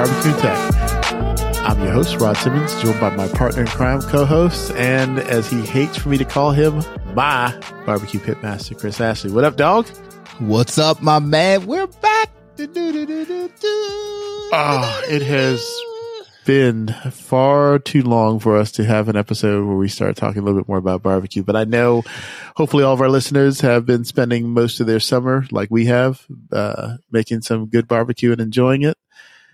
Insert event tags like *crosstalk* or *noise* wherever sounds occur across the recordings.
Barbecue Tech. I'm your host, Rod Simmons, joined by my partner in crime co host, and as he hates for me to call him, my barbecue pitmaster, Chris Ashley. What up, dog? What's up, my man? We're back. Oh, it has been far too long for us to have an episode where we start talking a little bit more about barbecue. But I know hopefully all of our listeners have been spending most of their summer like we have, uh, making some good barbecue and enjoying it.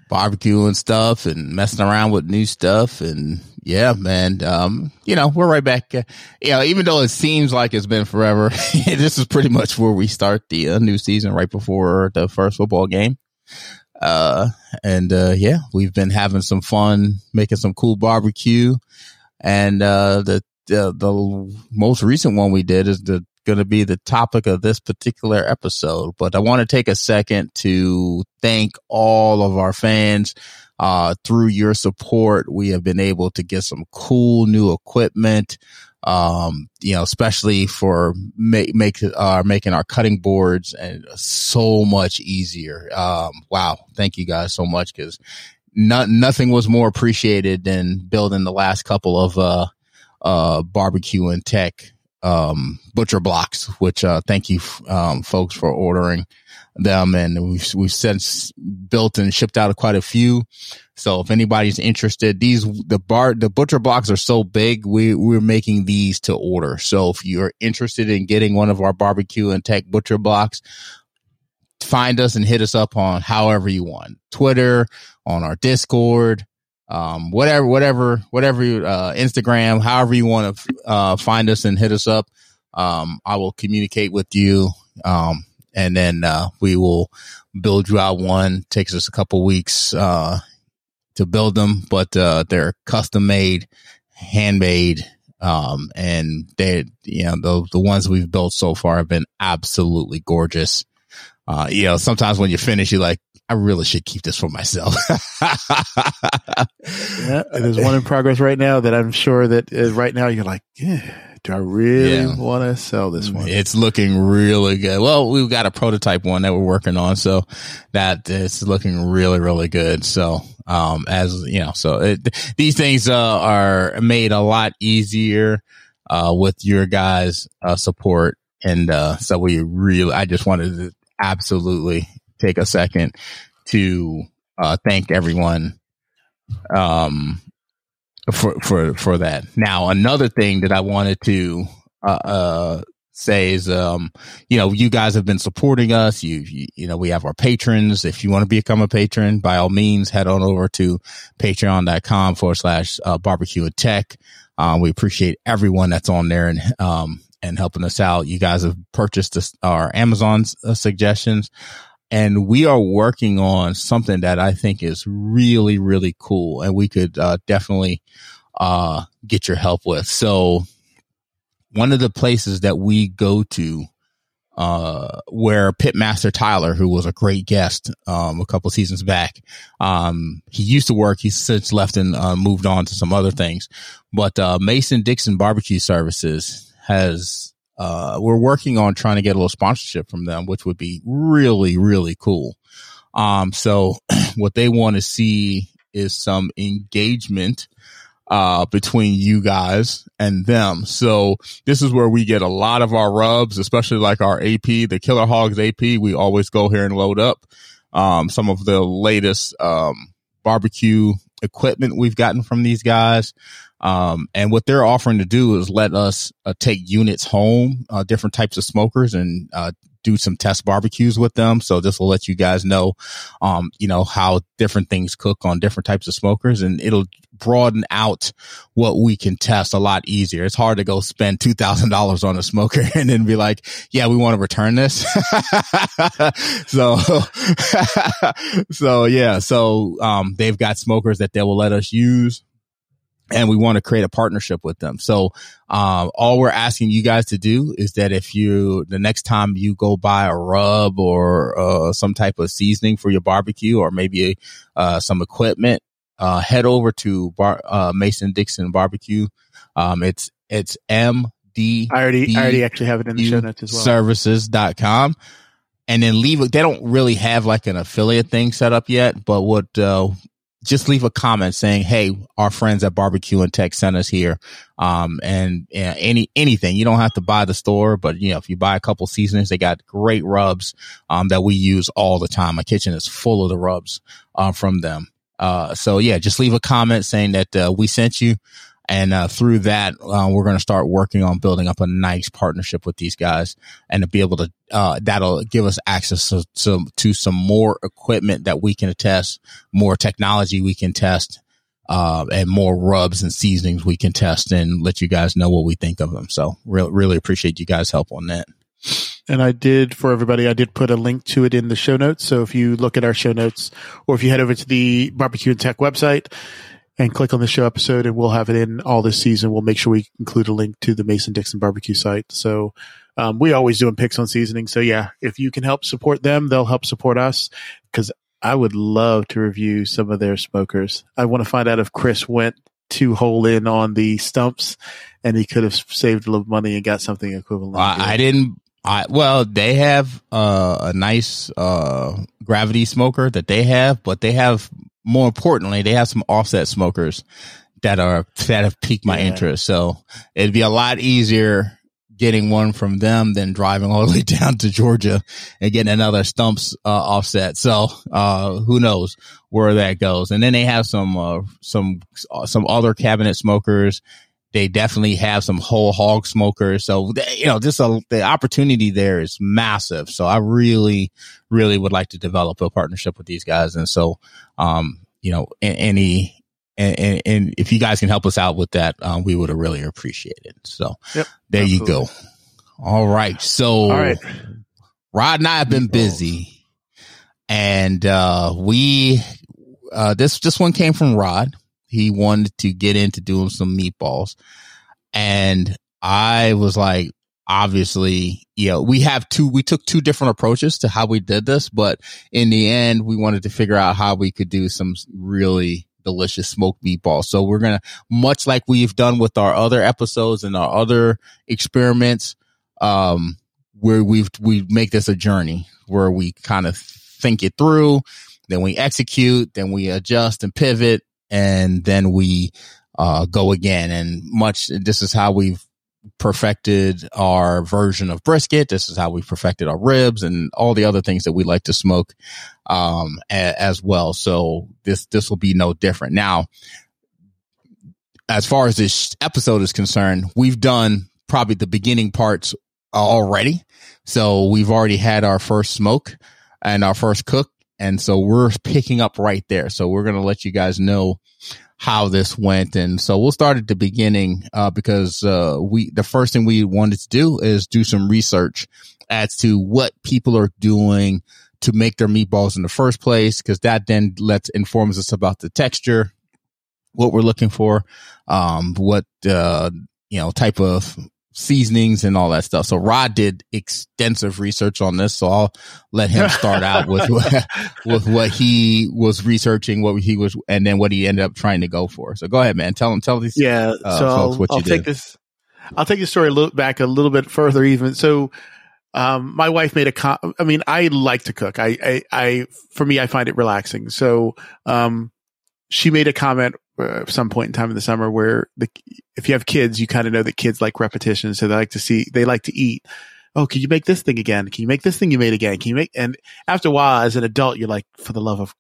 Barbecue and stuff and messing around with new stuff. And yeah, man, um, you know, we're right back. Uh, you know, even though it seems like it's been forever, *laughs* this is pretty much where we start the uh, new season right before the first football game. Uh, and, uh, yeah, we've been having some fun making some cool barbecue. And, uh, the, the, the most recent one we did is the, going to be the topic of this particular episode, but I want to take a second to thank all of our fans. Uh, through your support, we have been able to get some cool new equipment um, you know, especially for make, make, uh, making our cutting boards and so much easier. Um, wow. Thank you guys so much. Cause not, nothing was more appreciated than building the last couple of, uh, uh, barbecue and tech, um, butcher blocks, which, uh, thank you, um, folks for ordering them. And we've, we've since built and shipped out quite a few. So if anybody's interested, these, the bar, the butcher blocks are so big. We, we're making these to order. So if you're interested in getting one of our barbecue and tech butcher blocks, find us and hit us up on however you want. Twitter, on our Discord, um, whatever, whatever, whatever, uh, Instagram, however you want to, uh, find us and hit us up. Um, I will communicate with you. Um, and then, uh, we will build you out one. Takes us a couple weeks, uh, to build them, but uh, they're custom made, handmade, um, and they, you know, the the ones we've built so far have been absolutely gorgeous. Uh, you know, sometimes when you finish, you're like, I really should keep this for myself. *laughs* yeah, there's one in progress right now that I'm sure that uh, right now you're like, yeah do I really yeah. want to sell this one? It's looking really good. Well, we've got a prototype one that we're working on, so that is looking really, really good. So, um, as you know, so it, these things, uh, are made a lot easier, uh, with your guys' uh, support. And, uh, so we really, I just wanted to absolutely take a second to, uh, thank everyone, um, for for for that. Now, another thing that I wanted to uh, uh, say is, um, you know, you guys have been supporting us. You, you, you know, we have our patrons. If you want to become a patron, by all means, head on over to patreon.com forward slash uh, barbecue and tech. Um, we appreciate everyone that's on there and, um, and helping us out. You guys have purchased our Amazon uh, suggestions and we are working on something that I think is really, really cool and we could, uh, definitely, uh, get your help with. So one of the places that we go to, uh, where Pitmaster Tyler, who was a great guest, um, a couple seasons back, um, he used to work. He's since left and, uh, moved on to some other things, but, uh, Mason Dixon barbecue services has uh, we're working on trying to get a little sponsorship from them, which would be really, really cool. Um, so *clears throat* what they want to see is some engagement uh, between you guys and them. So this is where we get a lot of our rubs, especially like our AP, the Killer Hogs AP. We always go here and load up, um, some of the latest, um, barbecue equipment we've gotten from these guys. Um, and what they're offering to do is let us uh, take units home, uh, different types of smokers and, uh, do some test barbecues with them. So this will let you guys know, um, you know, how different things cook on different types of smokers and it'll broaden out what we can test a lot easier. It's hard to go spend $2,000 on a smoker *laughs* and then be like, yeah, we want to return this. *laughs* so, *laughs* so yeah. So, um, they've got smokers that they will let us use and we want to create a partnership with them. So, um, all we're asking you guys to do is that if you, the next time you go buy a rub or, uh, some type of seasoning for your barbecue or maybe, uh, some equipment, uh, head over to bar, uh, Mason Dixon barbecue. Um, it's, it's M D. I already, I already actually have it in the show notes as well. Services.com. And then leave it. They don't really have like an affiliate thing set up yet, but what, uh, just leave a comment saying, Hey, our friends at barbecue and tech sent us here. Um, and uh, any, anything, you don't have to buy the store, but you know, if you buy a couple seasonings, they got great rubs, um, that we use all the time. My kitchen is full of the rubs, uh, from them. Uh, so yeah, just leave a comment saying that, uh, we sent you. And uh, through that, uh, we're going to start working on building up a nice partnership with these guys and to be able to, uh, that'll give us access to, to, to, some more equipment that we can test, more technology we can test, uh, and more rubs and seasonings we can test and let you guys know what we think of them. So really, really appreciate you guys' help on that. And I did for everybody, I did put a link to it in the show notes. So if you look at our show notes or if you head over to the barbecue and tech website, and click on the show episode and we'll have it in all this season. We'll make sure we include a link to the Mason Dixon barbecue site. So, um, we always doing picks on seasoning. So yeah, if you can help support them, they'll help support us because I would love to review some of their smokers. I want to find out if Chris went too hole in on the stumps and he could have saved a little money and got something equivalent. I, I didn't I, well, they have uh, a nice uh, gravity smoker that they have, but they have more importantly, they have some offset smokers that are that have piqued my yeah. interest. So it'd be a lot easier getting one from them than driving all the way *laughs* down to Georgia and getting another stumps uh, offset. So uh, who knows where that goes? And then they have some uh, some some other cabinet smokers. They definitely have some whole hog smokers. So they, you know, just a, the opportunity there is massive. So I really, really would like to develop a partnership with these guys. And so um, you know, any, and, and, if you guys can help us out with that, um, we would have really appreciate it. So yep, there absolutely. you go. All right. So All right. Rod and I have been busy and, uh, we, uh, this, this one came from Rod. He wanted to get into doing some meatballs and I was like, obviously, you know, we have two, we took two different approaches to how we did this, but in the end, we wanted to figure out how we could do some really delicious smoked meatballs. So we're going to, much like we've done with our other episodes and our other experiments, um, where we've, we make this a journey where we kind of think it through, then we execute, then we adjust and pivot, and then we, uh, go again. And much, this is how we've perfected our version of brisket. This is how we perfected our ribs and all the other things that we like to smoke, um, a, as well. So this, this will be no different. Now, as far as this episode is concerned, we've done probably the beginning parts already. So we've already had our first smoke and our first cook. And so we're picking up right there. So we're going to let you guys know how this went. And so we'll start at the beginning, uh, because, uh, we, the first thing we wanted to do is do some research as to what people are doing to make their meatballs in the first place. Cause that then lets informs us about the texture, what we're looking for, um, what, uh, you know, type of seasonings and all that stuff. So Rod did extensive research on this. So I'll let him start out with, *laughs* with what he was researching, what he was, and then what he ended up trying to go for. So go ahead, man. Tell him, tell these, yeah. Uh, so I'll, I'll take this, I'll take the story a little back a little bit further even. So, um, my wife made a con- I mean, I like to cook. I, I, I, for me, I find it relaxing. So, um, she made a comment uh, some point in time in the summer where the, if you have kids, you kind of know that kids like repetition. So they like to see, they like to eat. Oh, can you make this thing again? Can you make this thing you made again? Can you make, and after a while, as an adult, you're like, for the love of,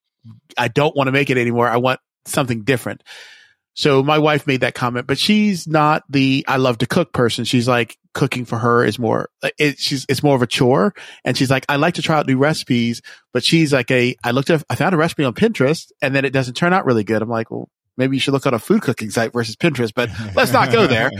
I don't want to make it anymore. I want something different. So my wife made that comment, but she's not the I love to cook person. She's like cooking for her is more it, she's it's more of a chore, and she's like I like to try out new recipes, but she's like a I looked I found a recipe on Pinterest and then it doesn't turn out really good. I'm like, well, maybe you should look on a food cooking site versus Pinterest, but let's not go there.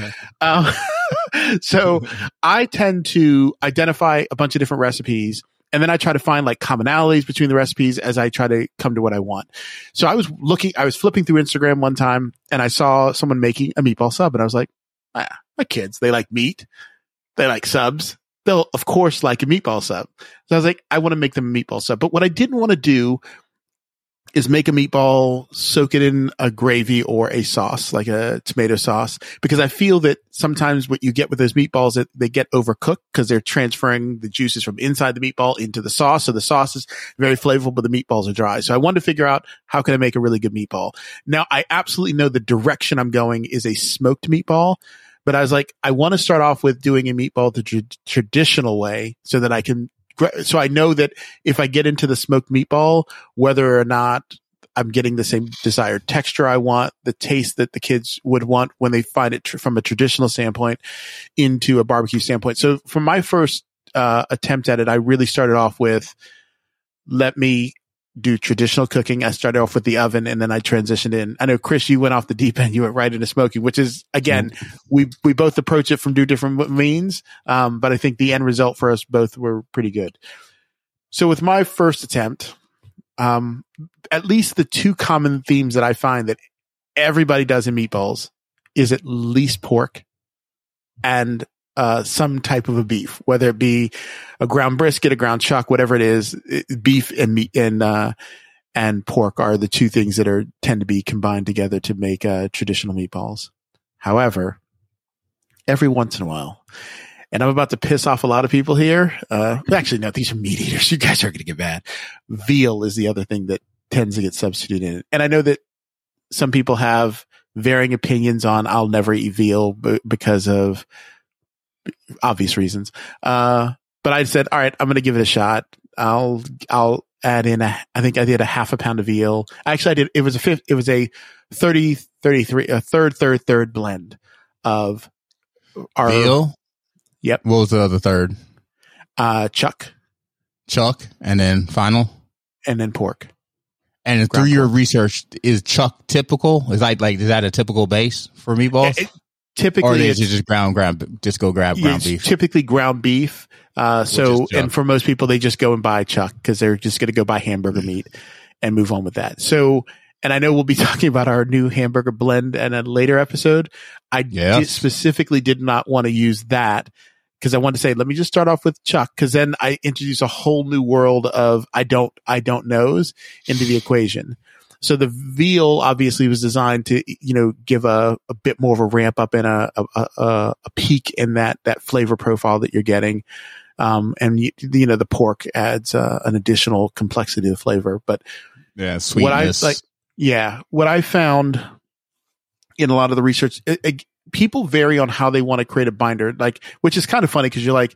Um, *laughs* *laughs* so I tend to identify a bunch of different recipes and then I try to find like commonalities between the recipes as I try to come to what I want. So I was looking, I was flipping through Instagram one time and I saw someone making a meatball sub and I was like, ah, my kids, they like meat. They like subs. They'll of course like a meatball sub. So I was like, I want to make them a meatball sub. But what I didn't want to do is make a meatball, soak it in a gravy or a sauce, like a tomato sauce, because I feel that sometimes what you get with those meatballs, that they get overcooked because they're transferring the juices from inside the meatball into the sauce. So the sauce is very flavorful, but the meatballs are dry. So I wanted to figure out how can I make a really good meatball. Now I absolutely know the direction I'm going is a smoked meatball. But I was like, I want to start off with doing a meatball the tr- traditional way so that I can so I know that if I get into the smoked meatball, whether or not I'm getting the same desired texture I want, the taste that the kids would want when they find it tr- from a traditional standpoint into a barbecue standpoint. So from my first uh, attempt at it, I really started off with let me do traditional cooking. I started off with the oven and then I transitioned in. I know Chris, you went off the deep end. You went right into smoking, which is again, mm-hmm. we, we both approach it from two different means. Um, but I think the end result for us both were pretty good. So with my first attempt, um, at least the two common themes that I find that everybody does in meatballs is at least pork and uh, some type of a beef, whether it be a ground brisket, a ground chuck, whatever it is. It, beef and meat and uh, and pork are the two things that are tend to be combined together to make uh, traditional meatballs. However, every once in a while, and I'm about to piss off a lot of people here. Uh, actually, no, these are meat eaters. *laughs* You guys are going to get mad. Veal is the other thing that tends to get substituted in, and I know that some people have varying opinions on I'll never eat veal b- because of obvious reasons. Uh, but I said, all right, I'm going to give it a shot. I'll, I'll add in a, I think I did a half a pound of veal. Actually, I did, it was a fifth, it was a 30, 33, a third, third, third blend of our veal. Yep. What was the other third? Uh, chuck. Chuck. And then final. And then pork. And through your research, is chuck typical? Is that like, is that a typical base for meatballs? It, typically or is it just ground ground just go grab ground beef. typically ground beef uh, so and for most people they just go and buy chuck because they're just going to go buy hamburger meat and move on with that. So and i know we'll be *laughs* talking about our new hamburger blend in a later episode. I yes. did specifically did not want to use that because i wanted to say let me just start off with chuck because then i introduce a whole new world of i don't i don't knows into the equation so the veal obviously was designed to, you know, give a, a bit more of a ramp up and a, a, a, a peak in that, that flavor profile that you're getting. Um, and you, you know, the pork adds uh, an additional complexity of flavor, but yeah, sweetness. What I like, yeah, what I found in a lot of the research, it, it, people vary on how they want to create a binder, like, which is kind of funny because you're like,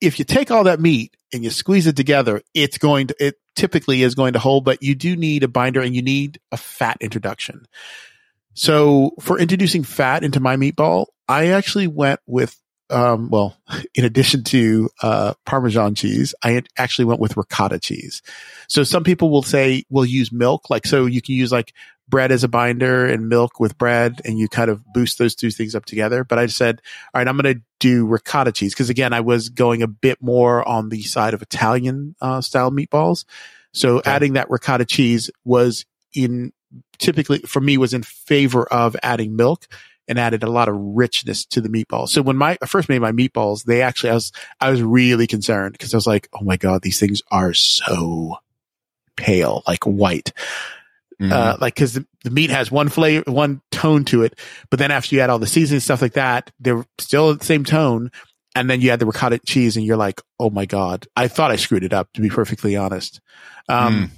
if you take all that meat and you squeeze it together, it's going to, it typically is going to hold, but you do need a binder and you need a fat introduction. So for introducing fat into my meatball, I actually went with, um, well, *laughs* in addition to, uh, Parmesan cheese, I actually went with ricotta cheese. So some people will say, we'll use milk. Like, so you can use like bread as a binder and milk with bread and you kind of boost those two things up together. But I said, all right, I'm going to do ricotta cheese. Cause again, I was going a bit more on the side of Italian uh, style meatballs. So okay. adding that ricotta cheese was in typically for me was in favor of adding milk and added a lot of richness to the meatballs. So when my I first made my meatballs, they actually I was I was really concerned because I was like, oh my god, these things are so pale, like white. Mm-hmm. Uh, like, cause the, the, meat has one flavor, one tone to it, but then after you add all the seasoning stuff like that, they're still the same tone. And then you add the ricotta cheese and you're like, oh my God, I thought I screwed it up to be perfectly honest. Um, mm.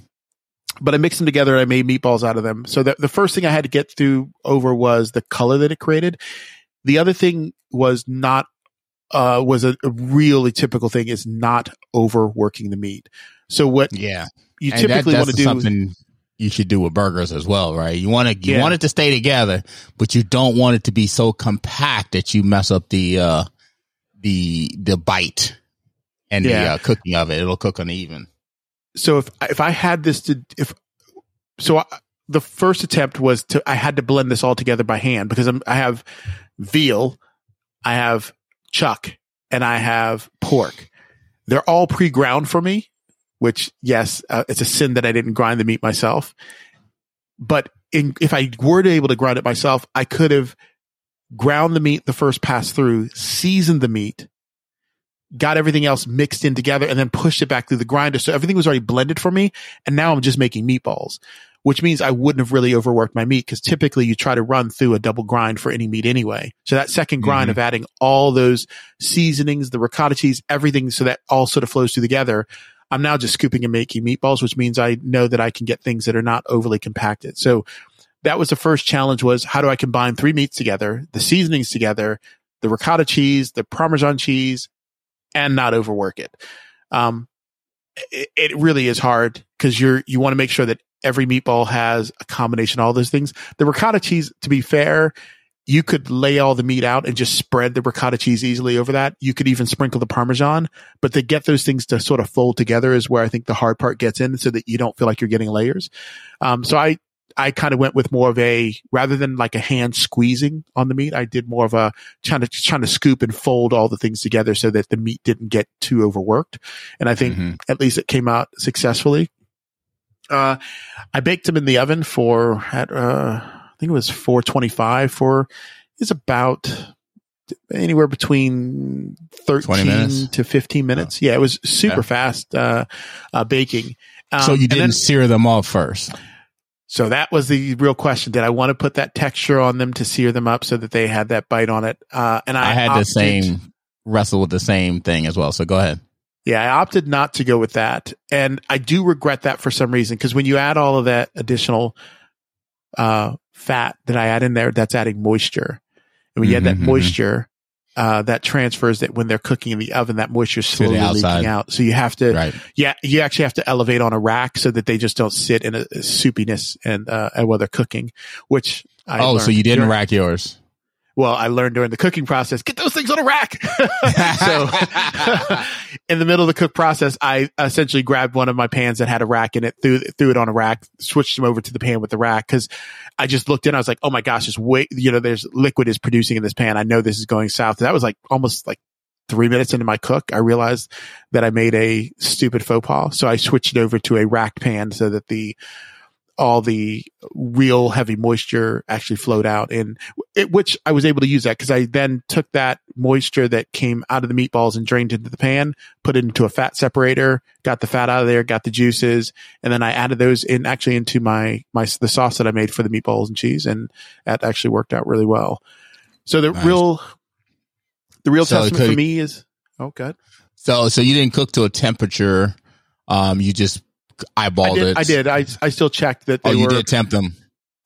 but I mixed them together and I made meatballs out of them. So the, the first thing I had to get through over was the color that it created. The other thing was not, uh, was a, a really typical thing is not overworking the meat. So what Yeah. you And typically that- want to do something you should do with burgers as well, right? You want to you Yeah. want it to stay together, but you don't want it to be so compact that you mess up the uh the the bite and the uh, cooking of it. It'll cook uneven. so if if I had this to if so I, the first attempt was to I had to blend this all together by hand because I'm, I have veal, I have chuck, and I have pork. They're all pre-ground for me, which yes, uh, it's a sin that I didn't grind the meat myself. But in, if I were to able to grind it myself, I could have ground the meat the first pass through, seasoned the meat, got everything else mixed in together and then pushed it back through the grinder. So everything was already blended for me. And now I'm just making meatballs, which means I wouldn't have really overworked my meat because typically you try to run through a double grind for any meat anyway. So that second grind Mhm. of adding all those seasonings, the ricotta cheese, everything so that all sort of flows through together. I'm now just scooping and making meatballs, which means I know that I can get things that are not overly compacted. So that was the first challenge was how do I combine three meats together, the seasonings together, the ricotta cheese, the Parmesan cheese, and not overwork it. Um, it, it really is hard because you're, you want to make sure that every meatball has a combination of all those things. The ricotta cheese, to be fair, you could lay all the meat out and just spread the ricotta cheese easily over that. You could even sprinkle the Parmesan, but to get those things to sort of fold together is where I think the hard part gets in so that you don't feel like you're getting layers. Um, so I, I kind of went with more of a rather than like a hand squeezing on the meat. I did more of a trying to trying to scoop and fold all the things together so that the meat didn't get too overworked. And I think Mhm. at least it came out successfully. Uh, I baked them in the oven for at uh, think it was 425 for it's about anywhere between 13 to 15 minutes. Yeah, it was super Yeah. fast uh, uh, baking. Um, so you didn't then- sear them off first. so that was the real question. Did I want to put that texture on them to sear them up so that they had that bite on it? Uh, and I, I, had opted- the same wrestle with the same thing as well. So go ahead. Yeah, I opted not to go with that. And I do regret that for some reason because when you add all of that additional uh, fat that I add in there, that's adding moisture. And when you add that Mhm, mhm. moisture, uh, that transfers that when they're cooking in the oven, that moisture is slowly leaking out. So you have to, Right. yeah, you actually have to elevate on a rack so that they just don't sit in a, a soupiness and, uh, while they're cooking, which I oh, so you didn't during- rack yours. Well, I learned during the cooking process, get those things on a rack. *laughs* so *laughs* in the middle of the cook process, I essentially grabbed one of my pans that had a rack in it, threw, threw it on a rack, switched them over to the pan with the rack. Cause I just looked in, I was like, Oh my gosh, there's way, you know, there's liquid is producing in this pan. I know this is going south. That was like almost like three minutes into my cook. I realized that I made a stupid faux pas. So I switched it over to a rack pan so that the, all the real heavy moisture actually flowed out and it, which I was able to use that because I then took that moisture that came out of the meatballs and drained into the pan, put it into a fat separator, got the fat out of there, got the juices, and then I added those in actually into my, my, the sauce that I made for the meatballs and cheese. And that actually worked out really well. So the Nice. real, the real So testament for me is, oh god. So, so you didn't cook to a temperature. Um, you just I eyeballed did, it. I did. I, I still checked that they Oh, you were, did tempt them.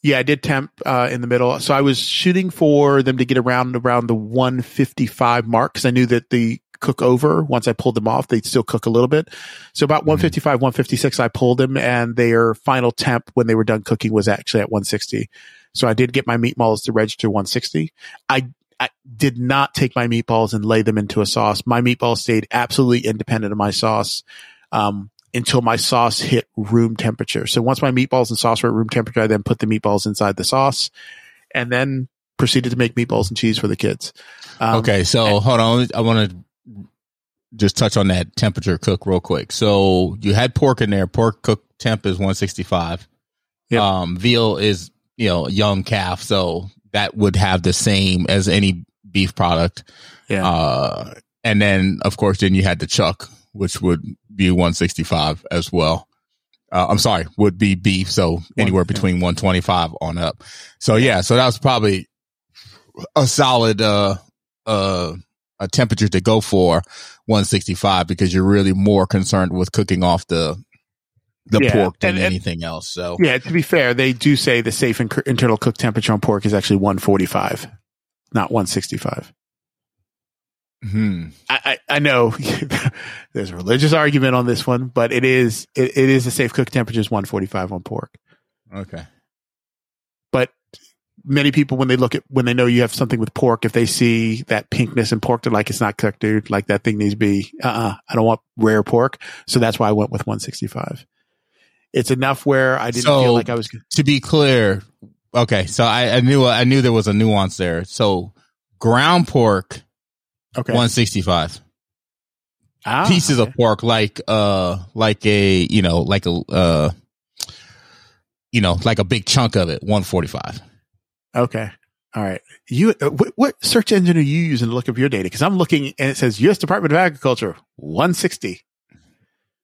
Yeah, I did temp uh, in the middle. So I was shooting for them to get around around the 155 mark because I knew that the cook over once I pulled them off, they'd still cook a little bit. So about 155, 156, I pulled them, and their final temp when they were done cooking was actually at 160. So I did get my meatballs to register 160. I I did not take my meatballs and lay them into a sauce. My meatballs stayed absolutely independent of my sauce. Um, until my sauce hit room temperature. So once my meatballs and sauce were at room temperature, I then put the meatballs inside the sauce and then proceeded to make meatballs and cheese for the kids. Um, okay, so hold on. I want to just touch on that temperature cook real quick. So you had pork in there. Pork cook temp is 165. Yep. Um, veal is, you know, young calf. So that would have the same as any beef product. Yeah. Uh, and then of course, then you had the chuck, which would be 165 as well. Uh, I'm sorry, would be beef. So anywhere between 125 on up. So yeah, so that was probably a solid, uh, uh, a temperature to go for 165 because you're really more concerned with cooking off the, the Yeah, pork than and- and- anything else. So Yeah, to be fair, they do say the safe internal cook temperature on pork is actually 145, not 165. hmm. I, I, I know *laughs* there's a religious argument on this one, but it is it, it is a safe cook temperature is 145 on pork. okay. But many people, when they look at when they know you have something with pork, if they see that pinkness in pork, they're like, "It's not cooked, dude. Like that thing needs to be. Uh, uh I don't want rare pork." So that's why I went with 165. It's enough where I didn't So- feel like I was. To be clear, okay. So I, I knew I knew there was a nuance there. So ground pork, Okay, one sixty five. Ah, Pieces okay. of pork, like uh, like a you know, like a uh, you know, like a big chunk of it, one forty five. Okay. All right. You uh, what, what search engine are you using to look up your data? Because I'm looking and it says U.S. Department of Agriculture 160.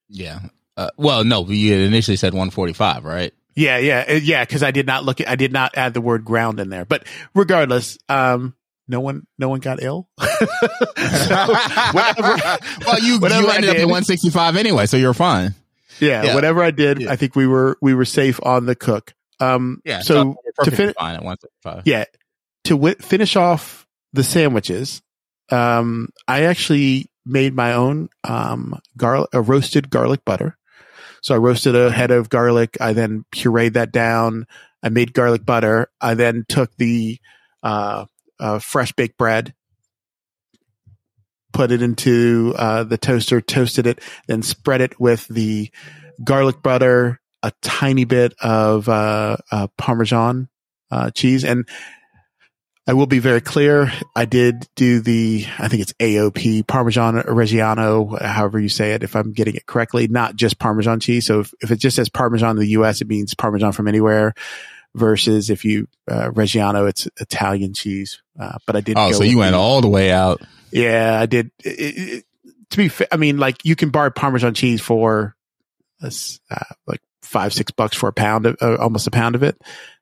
Yeah. Uh, well, no, you initially said one forty five, right? Yeah, yeah, uh, yeah. Because I did not look. At, I did not add the word ground in there. But regardless, um, no one, no one got ill. *laughs* Whatever. *laughs* well, you whatever you I ended up at one sixty five anyway, so you're fine. Yeah, Yeah. whatever I did, Yeah. I think we were we were safe on the cook. Um, Yeah. So you're to perfectly fin- fine at one sixty five. yeah, to wi- finish off the sandwiches, um, I actually made my own um garlic, a roasted garlic butter. So I roasted a head of garlic. I then pureed that down. I made garlic butter. I then took the uh, uh, fresh baked bread, put it into uh, the toaster, toasted it, then spread it with the garlic butter, a tiny bit of uh, uh, Parmesan uh, cheese, and I will be very clear. I did do the, I think it's AOP, Parmesan Reggiano, however you say it, if I'm getting it correctly, not just Parmesan cheese. So if, if it just says Parmesan in the US, it means Parmesan from anywhere versus if you, uh, Reggiano, it's Italian cheese. Uh, but I did. Oh, so you went all the way out. yeah, I did. It, it, to be fair, I mean, like you can buy Parmesan cheese for uh, like five, six bucks for a pound, of, uh, almost a pound of it.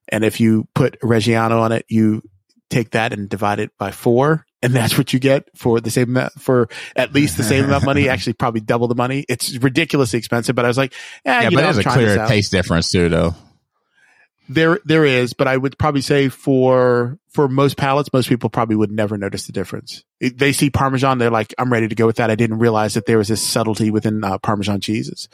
And if you put Reggiano on it, you take that and divide it by four. And *laughs* that's what you get for the same amount, for at least the same amount of money, actually probably double the money. It's ridiculously expensive, but I was like, eh, yeah, you but know, there's a clear taste difference too, though. There, there is, but I would probably say for, for most palates, most people probably would never notice the difference. It- they see Parmesan, they're like, I'm ready to go with that. I didn't realize that there was this subtlety within uh, Parmesan cheeses.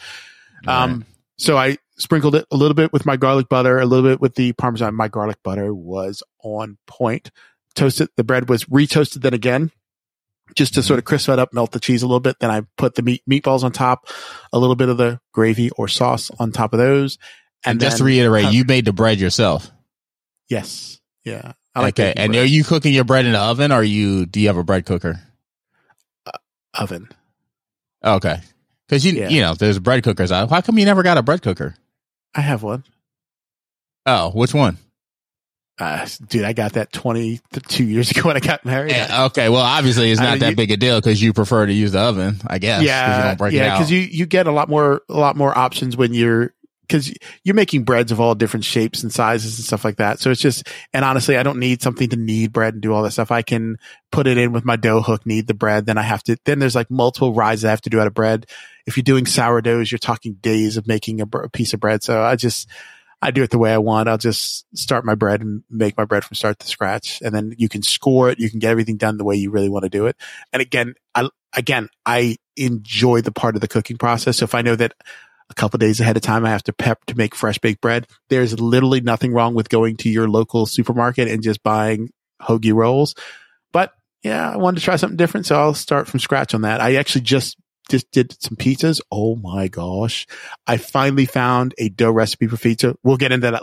Um, so I sprinkled it a little bit with my garlic butter, a little bit with the Parmesan. My garlic butter was on point. Toasted, the bread was retoasted then again, just to sort of crisp it up, melt the cheese a little bit. Then I put the meat, meatballs on top, a little bit of the gravy or sauce on top of those. And just to reiterate, you made the bread yourself. Yes. Yeah. I like okay, and bread. are you cooking your bread in the oven, or you do you have a bread cooker? oven. Okay, because you Yeah. you know there's bread cookers out. How come you never got a bread cooker? I have one. Oh, which one? Uh, dude, I got that 22 years *laughs* ago when I got married. Yeah, okay, well, obviously it's not mean, that you- big a deal because you prefer to use the oven, I guess. 'cause you yeah, don't break yeah, because you you get a lot more a lot more options when you're because you're making breads of all different shapes and sizes and stuff like that. So it's just and honestly, I don't need something to knead bread and do all that stuff. I can put it in with my dough hook, knead the bread. Then I have to. Then there's like multiple rides I have to do out of bread. If you're doing sourdoughs, you're talking days of making a, a piece of bread. So I just I do it the way I want. I'll just start my bread and make my bread from start to scratch. And then you can score it. You can get everything done the way you really want to do it. And again, I, again, I enjoy the part of the cooking process. So if I know that a couple days ahead of time, I have to prep to make fresh baked bread, there's literally nothing wrong with going to your local supermarket and just buying hoagie rolls. But yeah, I wanted to try something different. So I'll start from scratch on that. I actually just just did some pizzas. Oh my gosh. I finally found a dough recipe for pizza. We'll get into that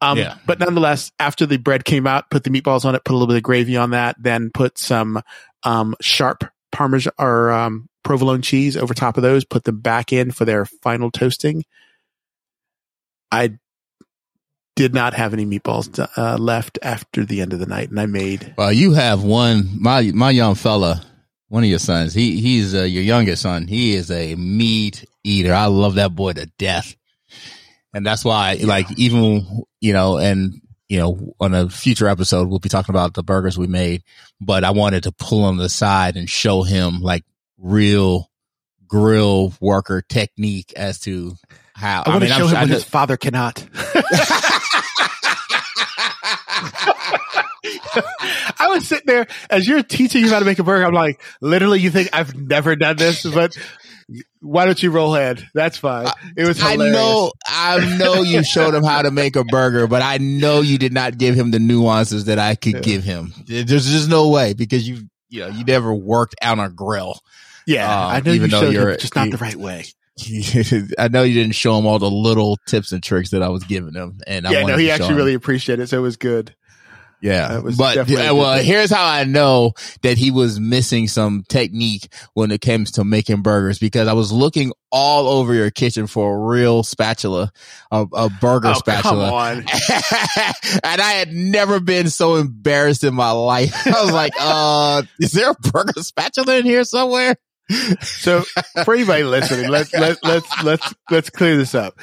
Um, Yeah. But nonetheless, after the bread came out, put the meatballs on it, put a little bit of gravy on that, then put some um, sharp Parmesan or um, provolone cheese over top of those, put them back in for their final toasting. I did not have any meatballs uh, left after the end of the night, and I made. Well, you have one, my, my young fella, one of your sons. He, he's uh, your youngest son. He is a meat eater. I love that boy to death. And that's why, like, even, you know, and, you know, on a future episode, we'll be talking about the burgers we made, but I wanted to pull him to the side and show him like real grill worker technique as to how, I, want mean, to show I'm- him I his father cannot. I was sitting there as you're teaching him how to make a burger. I'm like, literally, you think I've never done this, but why don't you roll head? That's fine. It was I know, I know you showed him how to make a burger, but I know you did not give him the nuances that I could give him. There's just no way because you, you know, you never worked on a grill. Yeah, Um, I know you even though showed him, just not the right way. *laughs* I know you didn't show him all the little tips and tricks that I was giving him, and I yeah, wanted no, he actually him. really appreciated it, so it was good. Yeah, but yeah, well, here's how I know that he was missing some technique when it comes to making burgers because I was looking all over your kitchen for a real spatula, a, a burger Oh, spatula. come on. *laughs* and I had never been so embarrassed in my life. *laughs* I was like, uh, is there a burger spatula in here somewhere? So for anybody listening, let's let's, let's let's let's clear this up.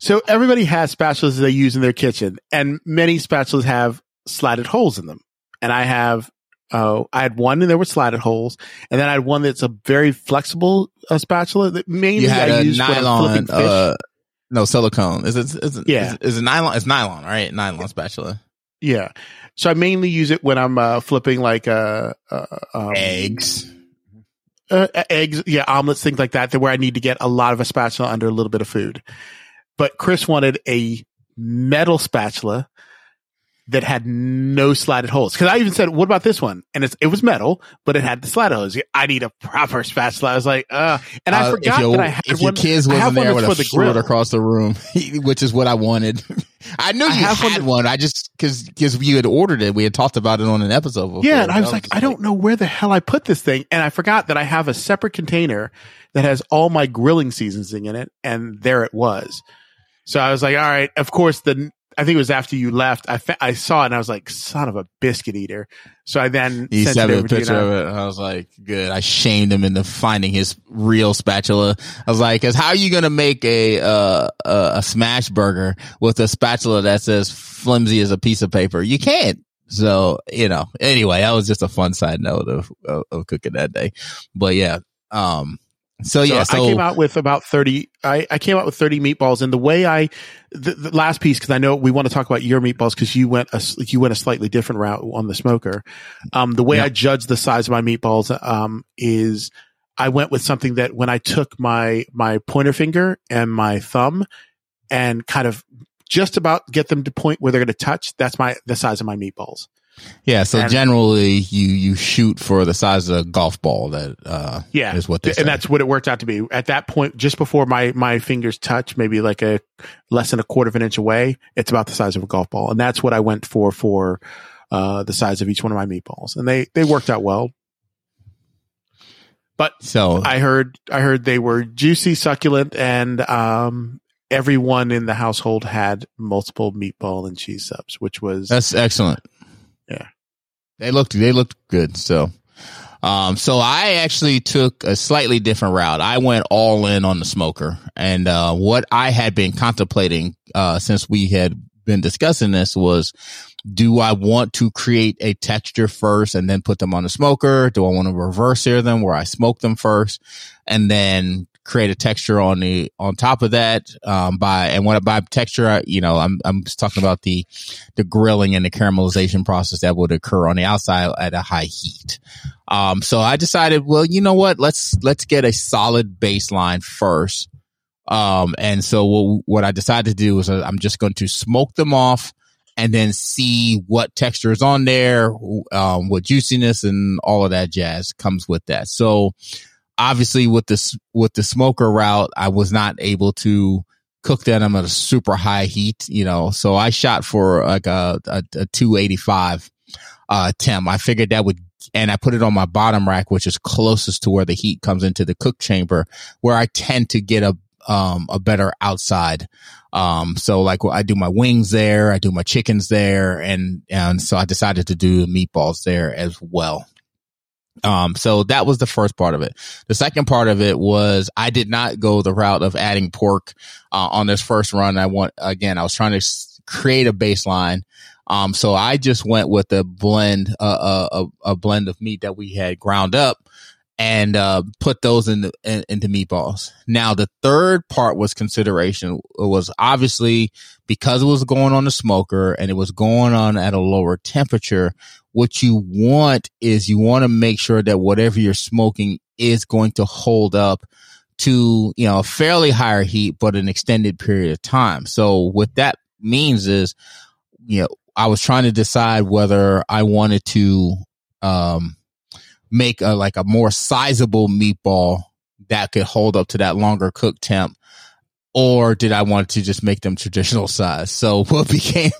So everybody has spatulas they use in their kitchen, and many spatulas have slatted holes in them. And I have, uh, I had one and there were slatted holes, and then I had one that's a very flexible uh, spatula that mainly You had I a use when flipping fish. uh, no silicone. Is it? Is it? Yeah. Is, it nylon? It's nylon, right? Nylon spatula. yeah. So I mainly use it when I'm uh, flipping like uh, uh, um, Eggs. uh, eggs, yeah, omelets, things like that, that where I need to get a lot of a spatula under a little bit of food. But Chris wanted a metal spatula that had no slatted holes. Cause I even said, what about this one? And it's, it was metal, but it had the slatted holes. I need a proper spatula. I was like, uh, and I Uh, forgot if your, that I had if one. your kids I wasn't there, that's would have the grill. threw it across the room, *laughs* which is what I wanted. *laughs* I knew I you one had that- one. I just because because you had ordered it. We had talked about it on an episode. Before. Yeah, and I was like, just I don't know where the hell I put this thing, and I forgot that I have a separate container that has all my grilling seasoning in it, and there it was. So I was like, all right, of course. The I think it was after you left. I fa- I saw it, and I was like, son of a biscuit eater. So I then He sent a over to you. picture I- of it. And I was like, good. I shamed him into finding his real spatula. I was like, cause how are you going to make a, uh, a, a smash burger with a spatula that's as flimsy as a piece of paper? You can't. So, you know, anyway, that was just a fun side note of, of, of cooking that day. But yeah. Um, so, yeah, so I came out with about 30, I, I came out with 30 meatballs and the way I, the, the last piece, cause I know we want to talk about your meatballs cause you went a, you went a slightly different route on the smoker. Um, the way Yeah. I judge the size of my meatballs, um, is I went with something that when I took my, my pointer finger and my thumb and kind of just about get them to point where they're going to touch, that's my, the size of my meatballs. Yeah. So and- generally you, you shoot for the size of a golf ball that, uh, Yeah. is what they say. and that's what it worked out to be. At that point, just before my my fingers touch, maybe like a less than a quarter of an inch away, it's about the size of a golf ball, and that's what I went for for uh, the size of each one of my meatballs, and they they worked out well. But so I heard I heard they were juicy, succulent, and um, everyone in the household had multiple meatball and cheese subs, which was That's excellent. They looked they looked good. So um so I actually took a slightly different route. I went all in on the smoker. And uh what I had been contemplating uh since we had been discussing this was do I want to create a texture first and then put them on the smoker? Do I want to reverse sear them where I smoke them first and then create a texture on the on top of that um, by and when by texture, you know, I'm I'm just talking about the the grilling and the caramelization process that would occur on the outside at a high heat. Um, so I decided, well, you know what? Let's let's get a solid baseline first. Um, and so what, what I decided to do is uh, I'm just going to smoke them off and then see what texture is on there, um, what juiciness and all of that jazz comes with that. So obviously with this, with the smoker route, I was not able to cook them at a super high heat, you know, so I shot for like a, a, a 285, uh, temp. I figured that would and I put it on my bottom rack, which is closest to where the heat comes into the cook chamber, where I tend to get a um, a better outside. Um, so like I do my wings there, I do my chickens there, and and so I decided to do meatballs there as well. Um, so that was the first part of it. The second part of it was I did not go the route of adding pork uh, on this first run. I want again, I was trying to create a baseline. Um, so I just went with a blend, uh, uh, a, a blend of meat that we had ground up and uh, put those in the, in, into meatballs. Now, the third part was consideration. It was obviously because it was going on the smoker and it was going on at a lower temperature. What you want is you want to make sure that whatever you're smoking is going to hold up to, you know, a fairly higher heat, but an extended period of time. So what that means is, you know, I was trying to decide whether I wanted to, um, make a like a more sizable meatball that could hold up to that longer cook temp or did I want to just make them traditional *laughs* size? So *laughs* what became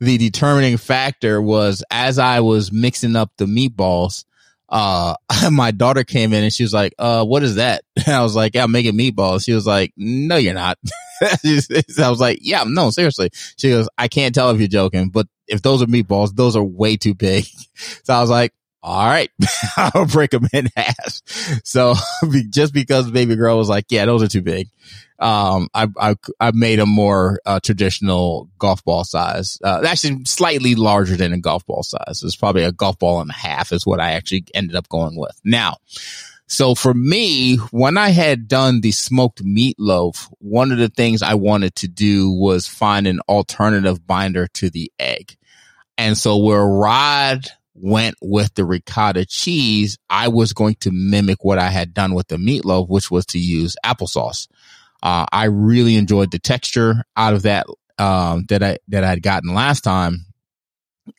the determining factor was as I was mixing up the meatballs, uh, *laughs* my daughter came in and she was like, uh, what is that? And I was like, yeah, I'm making meatballs. She was like, no, you're not. I was like, yeah, no, seriously. She goes, I can't tell if you're joking, but if those are meatballs, those are way too big. So I was like, all right, *laughs* I'll break them in *laughs* half. So *laughs* just because baby girl was like, yeah, those are too big. Um, I, I, I made them more, uh, traditional golf ball size, uh, actually slightly larger than a golf ball size. It's probably a golf ball and a half is what I actually ended up going with. Now, so for me, when I had done the smoked meatloaf, one of the things I wanted to do was find an alternative binder to the egg. And so where Rod went with the ricotta cheese, I was going to mimic what I had done with the meatloaf, which was to use applesauce. Uh, I really enjoyed the texture out of that, um, that I, that I had gotten last time.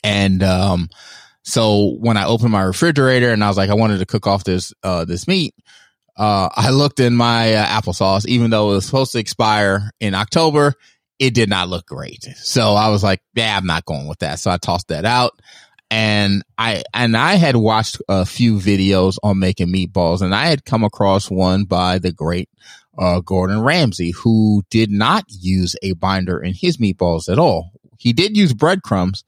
And, um, so when I opened my refrigerator and I was like, I wanted to cook off this, uh, this meat, uh, *laughs* I looked in my uh, applesauce, even though it was supposed to expire in October, it did not look great. So I was like, yeah, I'm not going with that. So I tossed that out and I and I had watched a few videos on making meatballs, and I had come across one by the great uh, Gordon Ramsay, who did not use a binder in his meatballs at all. He did use breadcrumbs,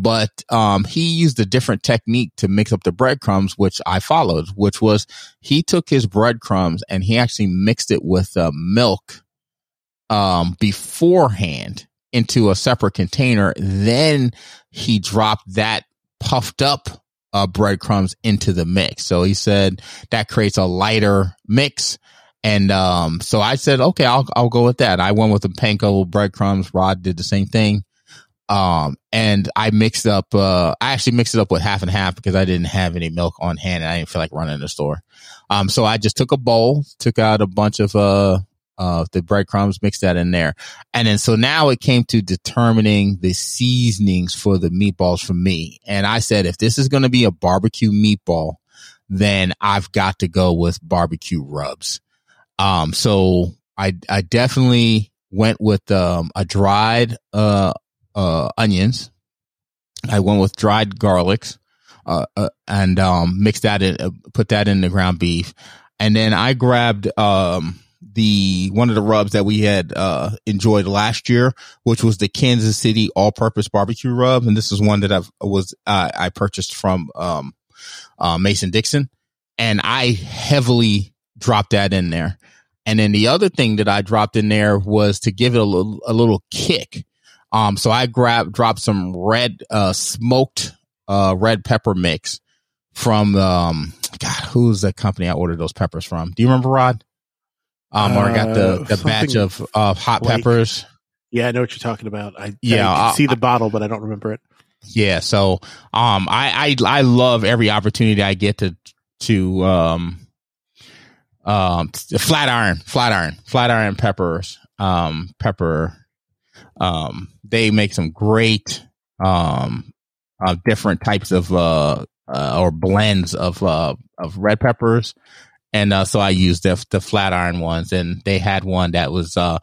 but um, he used a different technique to mix up the breadcrumbs, which I followed. Which was he took his breadcrumbs and he actually mixed it with uh, milk um, beforehand into a separate container. Then he dropped that puffed up uh, breadcrumbs into the mix. So he said that creates a lighter mix. And, um, so I said, okay, I'll, I'll go with that. I went with the panko breadcrumbs. Rod did the same thing. Um, and I mixed up, uh, I actually mixed it up with half and half because I didn't have any milk on hand and I didn't feel like running the store. Um, so I just took a bowl, took out a bunch of, uh, uh, the breadcrumbs, mix that in there. And then so now it came to determining the seasonings for the meatballs for me. And I said, if this is going to be a barbecue meatball, then I've got to go with barbecue rubs. Um, so I, I definitely went with, um, a dried, uh, uh, onions. I went with dried garlics, uh, uh and, um, mixed that in, uh, put that in the ground beef. And then I grabbed, um, the one of the rubs that we had uh, enjoyed last year, which was the Kansas City all-purpose barbecue rub, and this is one that I was I purchased from um, uh, Mason Dixon, and I heavily dropped that in there. And then the other thing that I dropped in there was to give it a little a little kick. Um, so I grabbed dropped some red uh, smoked uh, red pepper mix from um, God, who's the company I ordered those peppers from? Do you remember, Rod? Um, or I got the, Uh, the batch of uh, hot Blake. peppers. Yeah, I know what you're talking about. I Yeah, I can I- see the bottle, but I don't remember it. Yeah, so um I I I love every opportunity I get to to um um flat iron, flat iron, flat iron peppers, um pepper um they make some great um uh, different types of uh, uh or blends of uh of red peppers and uh so I used the the flat iron ones and they had one that was uh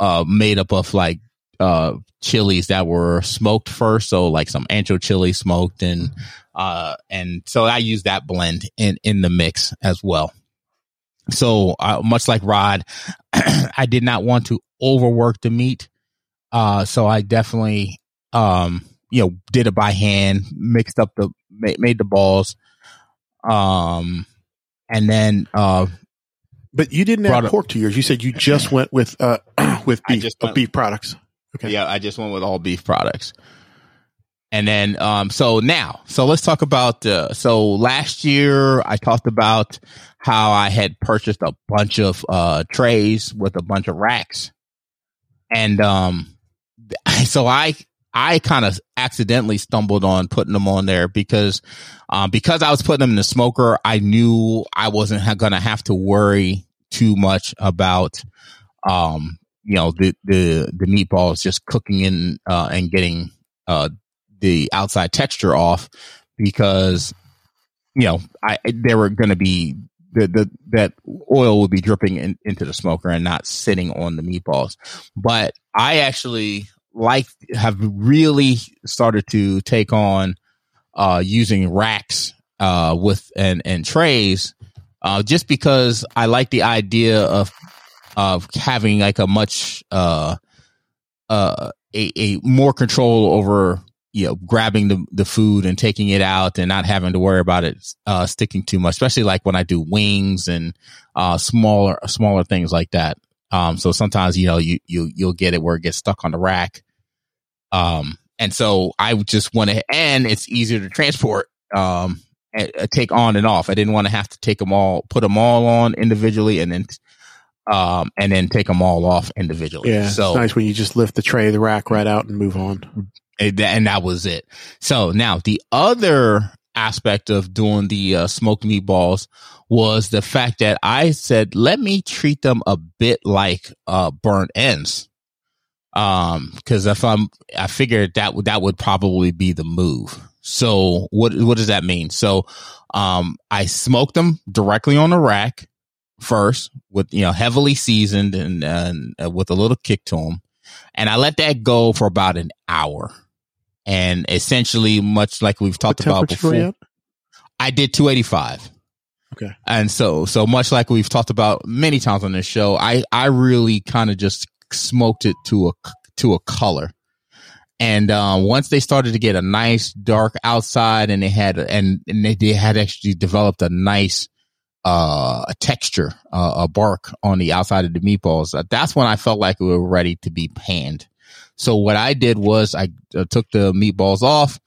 uh made up of like uh chilies that were smoked first. So like some ancho chili smoked and uh and so i used that blend in in the mix as well. So uh, much like rod *clears throat* i did not want to overwork the meat. Uh so i definitely um you know did it by hand mixed up the made, made the balls. Um and then uh But you didn't Brought add pork to yours. You said you just went with uh *clears throat* with I beef just uh, went- beef products. Okay. Yeah, I just went with all beef products. And then, um, so now, so let's talk about, uh, so last year I talked about how I had purchased a bunch of, uh, trays with a bunch of racks. And, um, *laughs* so I, I kind of accidentally stumbled on putting them on there because, um, because I was putting them in the smoker, I knew I wasn't going to have to worry too much about, um, you know, the, the, the meatballs just cooking in, uh, and getting, uh, the outside texture off because, you know, I, they were going to be, the, the, that oil would be dripping in, into the smoker and not sitting on the meatballs. But I actually like, have really started to take on, uh, using racks, uh, with, and, and trays, uh, just because I like the idea of of having like a much uh uh a, a more control over you know grabbing the the food and taking it out and not having to worry about it uh sticking too much especially like when I do wings and uh smaller smaller things like that um so sometimes you know you you you'll get it where it gets stuck on the rack um and so I just want to and it's easier to transport um and, uh, take on and off I didn't want to have to take them all put them all on individually and then um, and then take them all off individually. Yeah, So it's nice when you just lift the tray, the rack right out, and move on. and that was it. So now the other aspect of doing the uh, smoked meatballs was the fact that I said, let me treat them a bit like uh, burnt ends. Um, cause if I'm, I figured that would, that would probably be the move. So what, what does that mean? So, um, I smoked them directly on the rack first with, you know, heavily seasoned and, and uh, with a little kick to them. And I let that go for about an hour. And essentially, much like we've talked about before? I did 285. Okay. And so, so much like we've talked about many times on this show, I, I really kind of just smoked it to a, to a color. And, um, once they started to get a nice dark outside and they had, and, and they, they had actually developed a nice, uh, a texture, uh, a bark on the outside of the meatballs. Uh, that's when I felt like we were ready to be panned. So what I did was I uh, took the meatballs off.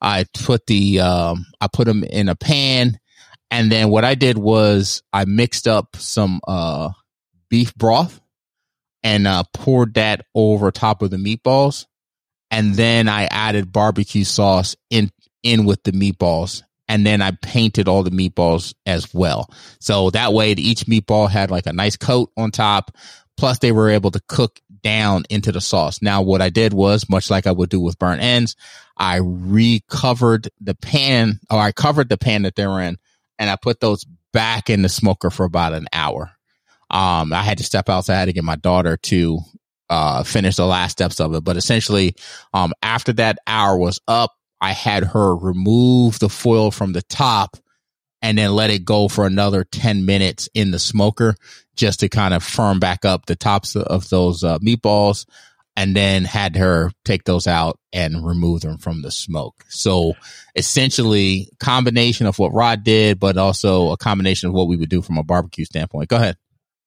I put the, um, I put them in a pan. And then what I did was I mixed up some, uh, beef broth and, uh, poured that over top of the meatballs. And then I added barbecue sauce in, in with the meatballs. And then I painted all the meatballs as well. So that way each meatball had like a nice coat on top. Plus they were able to cook down into the sauce. Now what I did was much like I would do with burnt ends, I recovered the pan or I covered the pan that they're in and I put those back in the smoker for about an hour. Um, I had to step outside to get my daughter to, uh, finish the last steps of it. But essentially, um, after that hour was up, I had her remove the foil from the top and then let it go for another 10 minutes in the smoker just to kind of firm back up the tops of those uh, meatballs and then had her take those out and remove them from the smoke. So essentially combination of what Rod did, but also a combination of what we would do from a barbecue standpoint. Go ahead.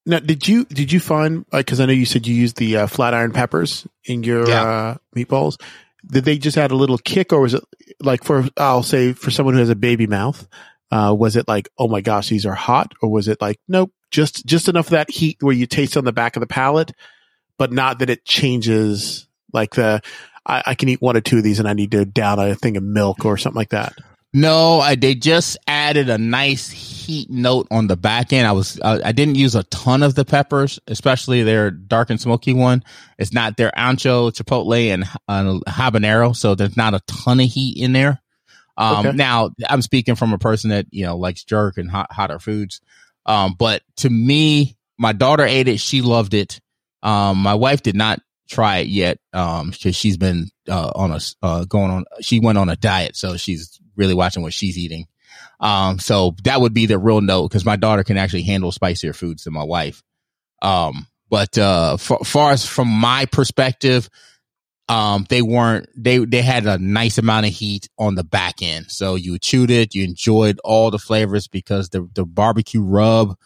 Now, did you did you find like because I know you said you used the uh, flat iron peppers in your Yeah. uh, meatballs? Did they just add a little kick, or was it like for I'll say for someone who has a baby mouth? Uh, was it like, oh my gosh, these are hot, or was it like, nope, just just enough of that heat where you taste on the back of the palate, but not that it changes like the I, I can eat one or two of these and I need to down a thing of milk or something like that. No, I, they just added a nice heat note on the back end. I was, uh, I didn't use a ton of the peppers, especially their dark and smoky one. It's not their ancho, chipotle, and uh, habanero, so there's not a ton of heat in there. Um, okay. now I'm speaking from a person that, you know, likes jerk and hot, hotter foods. Um, but to me, my daughter ate it. She loved it. Um, my wife did not try it yet. Um, cause she's been, uh, on a, uh, going on, she went on a diet. So she's really watching what she's eating. Um, so that would be the real note because my daughter can actually handle spicier foods than my wife. Um, but, uh, for, far as from my perspective, um, they weren't, they, they had a nice amount of heat on the back end. So you chewed it, you enjoyed all the flavors because the, the barbecue rub,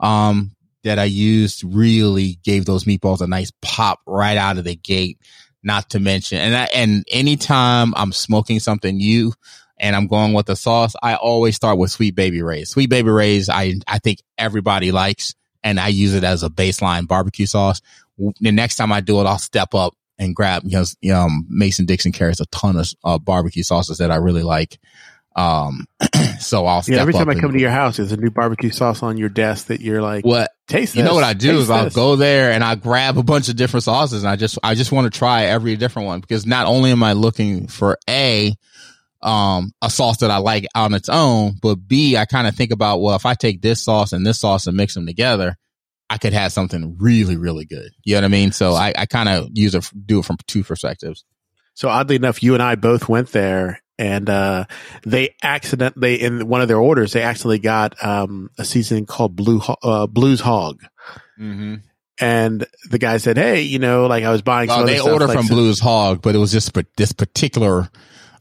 um, that I used really gave those meatballs a nice pop right out of the gate. Not to mention, and I, and anytime I'm smoking something new, and I'm going with the sauce, I always start with Sweet Baby Ray's. Sweet Baby Ray's, I, I think everybody likes, and I use it as a baseline barbecue sauce. The next time I do it, I'll step up and grab, you know, um, Mason Dixon carries a ton of uh, barbecue sauces that I really like. Um, *clears throat* so I'll yeah, every time I come to your house, there's a new barbecue sauce on your desk that you're like, what? Taste You know what I do is I'll this. go there and I grab a bunch of different sauces and I just, I just want to try every different one because not only am I looking for a, um, a sauce that I like on its own, but B, I kind of think about, well, if I take this sauce and this sauce and mix them together, I could have something really, really good. You know what I mean? So I, I kind of use it, do it from two perspectives. So oddly enough, you and I both went there and, uh, they accident, they, in one of their orders, they actually got, um, a seasoning called Blue, Ho- uh, Blues Hog. Mm-hmm. And the guy said, Hey, you know, like I was buying some Oh, they order like from some- Blues Hog, but it was just this particular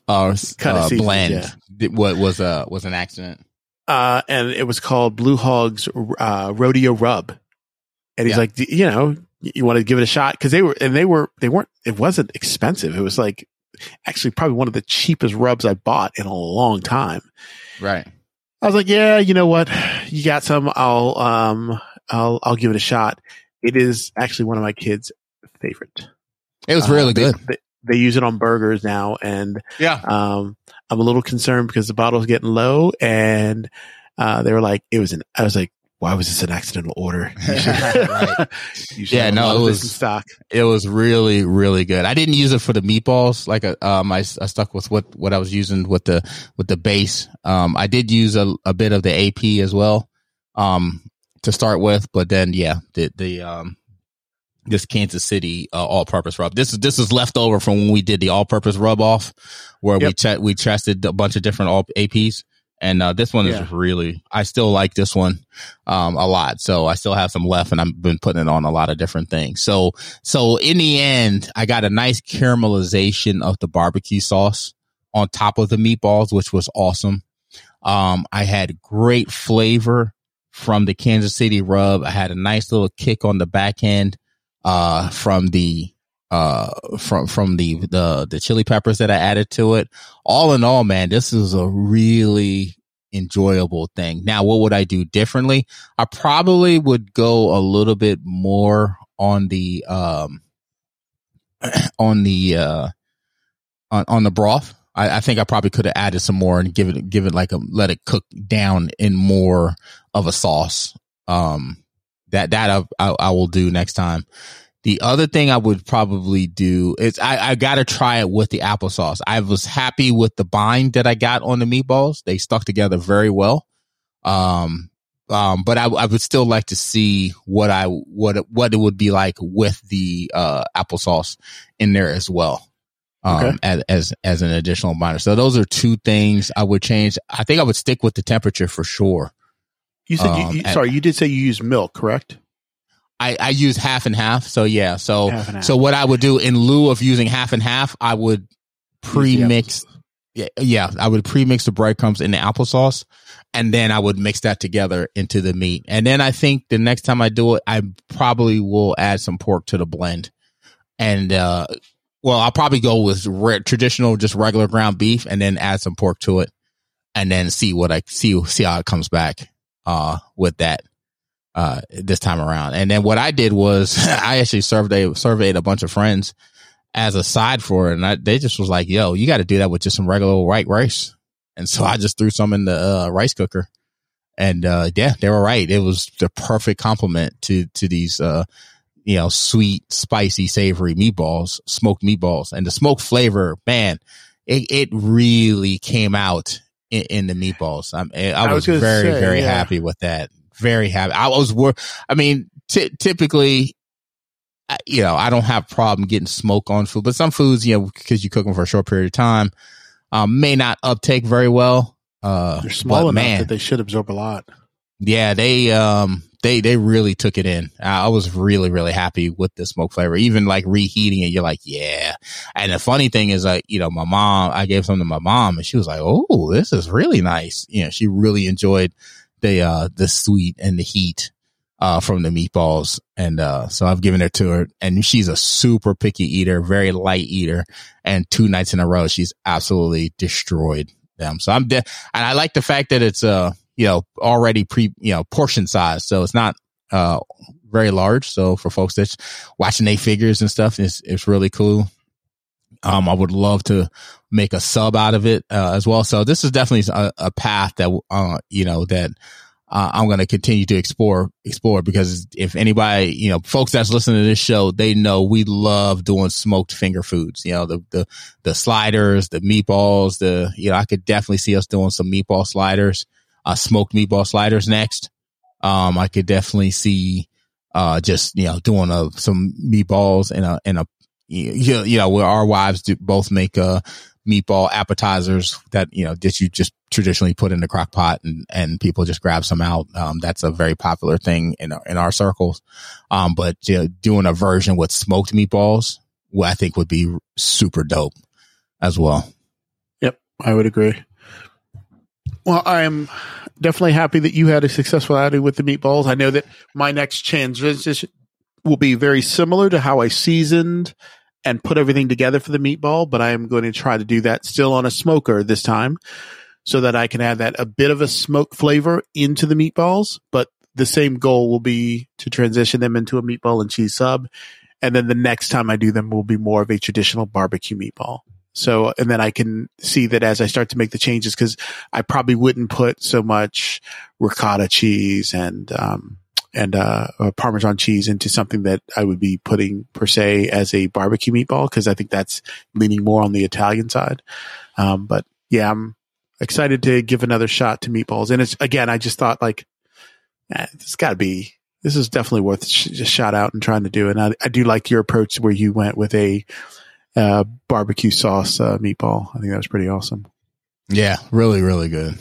uh, Kinda uh seasoned, blend. yeah. What was uh was an accident? uh, and it was called Blue Hog's, uh, Rodeo Rub. And he's Yeah. like, you know, you want to give it a shot? Cause they were, and they were, they weren't, it wasn't expensive. It was like actually probably one of the cheapest rubs I bought in a long time. Right. I was like, yeah, you know what? You got some. I'll, um, I'll, I'll give it a shot. It is actually one of my kids' favorite. It was Uh, really they- good. They, they use it on burgers now. And, Yeah. um, I'm a little concerned because the bottle's getting low and, uh, they were like, it was an, I was like, why was this an accidental order? *laughs* *laughs* You should, Right. you Yeah, no, it was- in stock. It was really, really good. I didn't use it for the meatballs. Like, uh, um, I, I stuck with what, what I was using with the, with the base. Um, I did use a, a bit of the AP as well, um, to start with, but then, yeah, the, the, um, this Kansas City uh, all-purpose rub. This is this is left over from when we did the all-purpose rub off, where we Yep. che- we tested a bunch of different all APs, and uh, this one is really. I still like this one um, a lot, so I still have some left, and I've been putting it on a lot of different things. So so in the end, I got a nice caramelization of the barbecue sauce on top of the meatballs, which was awesome. Um, I had great flavor from the Kansas City rub. I had a nice little kick on the back end uh, from the uh from from the the the chili peppers that I added to it. All in all, man, this is a really enjoyable thing. Now, what would I do differently? I probably would go a little bit more on the um *clears throat* on the uh on, on the broth. I, I think I probably could have added some more and give it give it like a let it cook down in more of a sauce. Um, that that I, I, I will do next time. The other thing I would probably do is I, I got to try it with the applesauce. I was happy with the bind that I got on the meatballs. They stuck together very well. Um, um, but I, I would still like to see what I what it- what it would be like with the uh, applesauce in there as well. Um, Okay. as, as as an additional binder. So those are two things I would change. I think I would stick with the temperature for sure. You said, Um, you, and- sorry, you did say you use milk, correct? I, I use half and half. So yeah. So Half half. so what I would do in lieu of using half and half, I would pre-mix. Yeah, yeah, I would pre-mix the breadcrumbs in the applesauce, and then I would mix that together into the meat. And then I think the next time I do it, I probably will add some pork to the blend. And uh, well, I'll probably go with re- traditional, just regular ground beef, and then add some pork to it. and then see what I see see how it comes back uh with that uh this time around. And then what I did was *laughs* I actually surveyed surveyed a bunch of friends as a side for it, and I, they just was like, "Yo, you got to do that with just some regular white rice." And so *laughs* I just threw some in the uh, rice cooker, and uh, yeah, they were right. It was the perfect complement to to these uh, you know sweet, spicy, savory meatballs, smoked meatballs, and the smoked flavor, man, it it really came out in, in the meatballs. I'm, I, I was, was very say, very yeah. happy with that. Very happy. I was. I mean, t- typically you know, I don't have problem getting smoke on food, but some foods, you know, because you cook them for a short period of time, um, may not uptake very well. Uh, They're small enough man, that they should absorb a lot. Yeah, they um they they really took it in. I was really really happy with the smoke flavor. Even like reheating it, you're like, yeah. And the funny thing is, like you know, my mom, I gave some to my mom, and she was like, oh, this is really nice. You know, she really enjoyed the uh the sweet and the heat uh, from the meatballs. And, uh, so I've given it to her and she's a super picky eater, very light eater. And two nights in a row, she's absolutely destroyed them. So I'm, de- and I like the fact that it's, uh, you know, already pre, you know, portion size. So it's not, uh, very large. So for folks that's watching they figures and stuff, it's, it's really cool. Um, I would love to make a sub out of it, uh, as well. So this is definitely a, a path that, uh, you know, that, uh, I'm going to continue to explore, explore because if anybody, you know, folks that's listening to this show, they know we love doing smoked finger foods, you know, the, the, the sliders, the meatballs, the, you know, I could definitely see us doing some meatball sliders, uh, smoked meatball sliders next. Um, I could definitely see, uh, just, you know, doing a, some meatballs in a, in a, you, you know, where our wives do both make, uh, meatball appetizers that, you know, that you just traditionally put in the crock pot and, and people just grab some out. Um, that's a very popular thing in, in our circles. Um, but you know, doing a version with smoked meatballs, well, I think would be super dope as well. Yep. I would agree. Well, I'm definitely happy that you had a successful outing with the meatballs. I know that my next transition will be very similar to how I seasoned and put everything together for the meatball, but I am going to try to do that still on a smoker this time so that I can add that a bit of a smoke flavor into the meatballs. But the same goal will be to transition them into a meatball and cheese sub. And then the next time I do them will be more of a traditional barbecue meatball. So, and then I can see that as I start to make the changes, cause I probably wouldn't put so much ricotta cheese and, um, and uh, Parmesan cheese into something that I would be putting per se as a barbecue meatball because I think that's leaning more on the Italian side. Um, but yeah, I'm excited to give another shot to meatballs. And it's again, I just thought like, eh, it's got to be. This is definitely worth sh- a shot out and trying to do. And I, I do like your approach where you went with a uh, barbecue sauce uh, meatball. I think that was pretty awesome. Yeah, really, really good.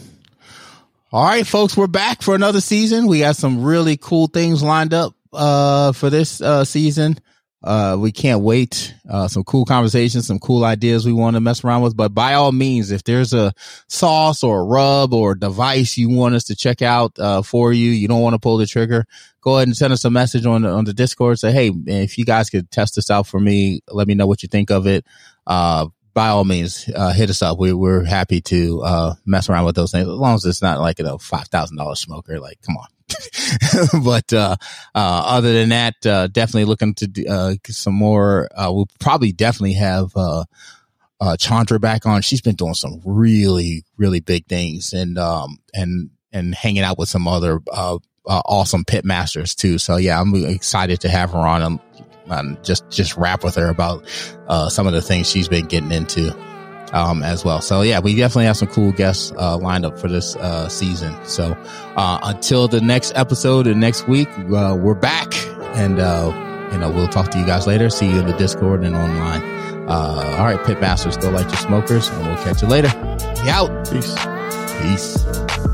All right, folks, we're back for another season. We got some really cool things lined up uh, for this uh, season. Uh, we can't wait. Uh, some cool conversations, some cool ideas we want to mess around with. But by all means, if there's a sauce or a rub or a device you want us to check out uh, for you, you don't want to pull the trigger, go ahead and send us a message on the, on the Discord. Say, hey, if you guys could test this out for me, let me know what you think of it. Uh, by all means, uh, hit us up. We, we're happy to, uh, mess around with those things as long as it's not like a $5,000 smoker. Like, come on. *laughs* but, uh, uh, other than that, uh, definitely looking to, uh, some more, we'll probably definitely have, Chandra back on. She's been doing some really, really big things and, um, and, and hanging out with some other, awesome pit masters too. So yeah, I'm excited to have her on and just just rap with her about uh, some of the things she's been getting into um, as well. So yeah, we definitely have some cool guests uh, lined up for this uh, season. So uh, until the next episode and next week, uh, we're back, and uh, you know we'll talk to you guys later. See you in the Discord and online. all right, Pitmasters, go light your smokers, and we'll catch you later. Be out. Peace. Peace.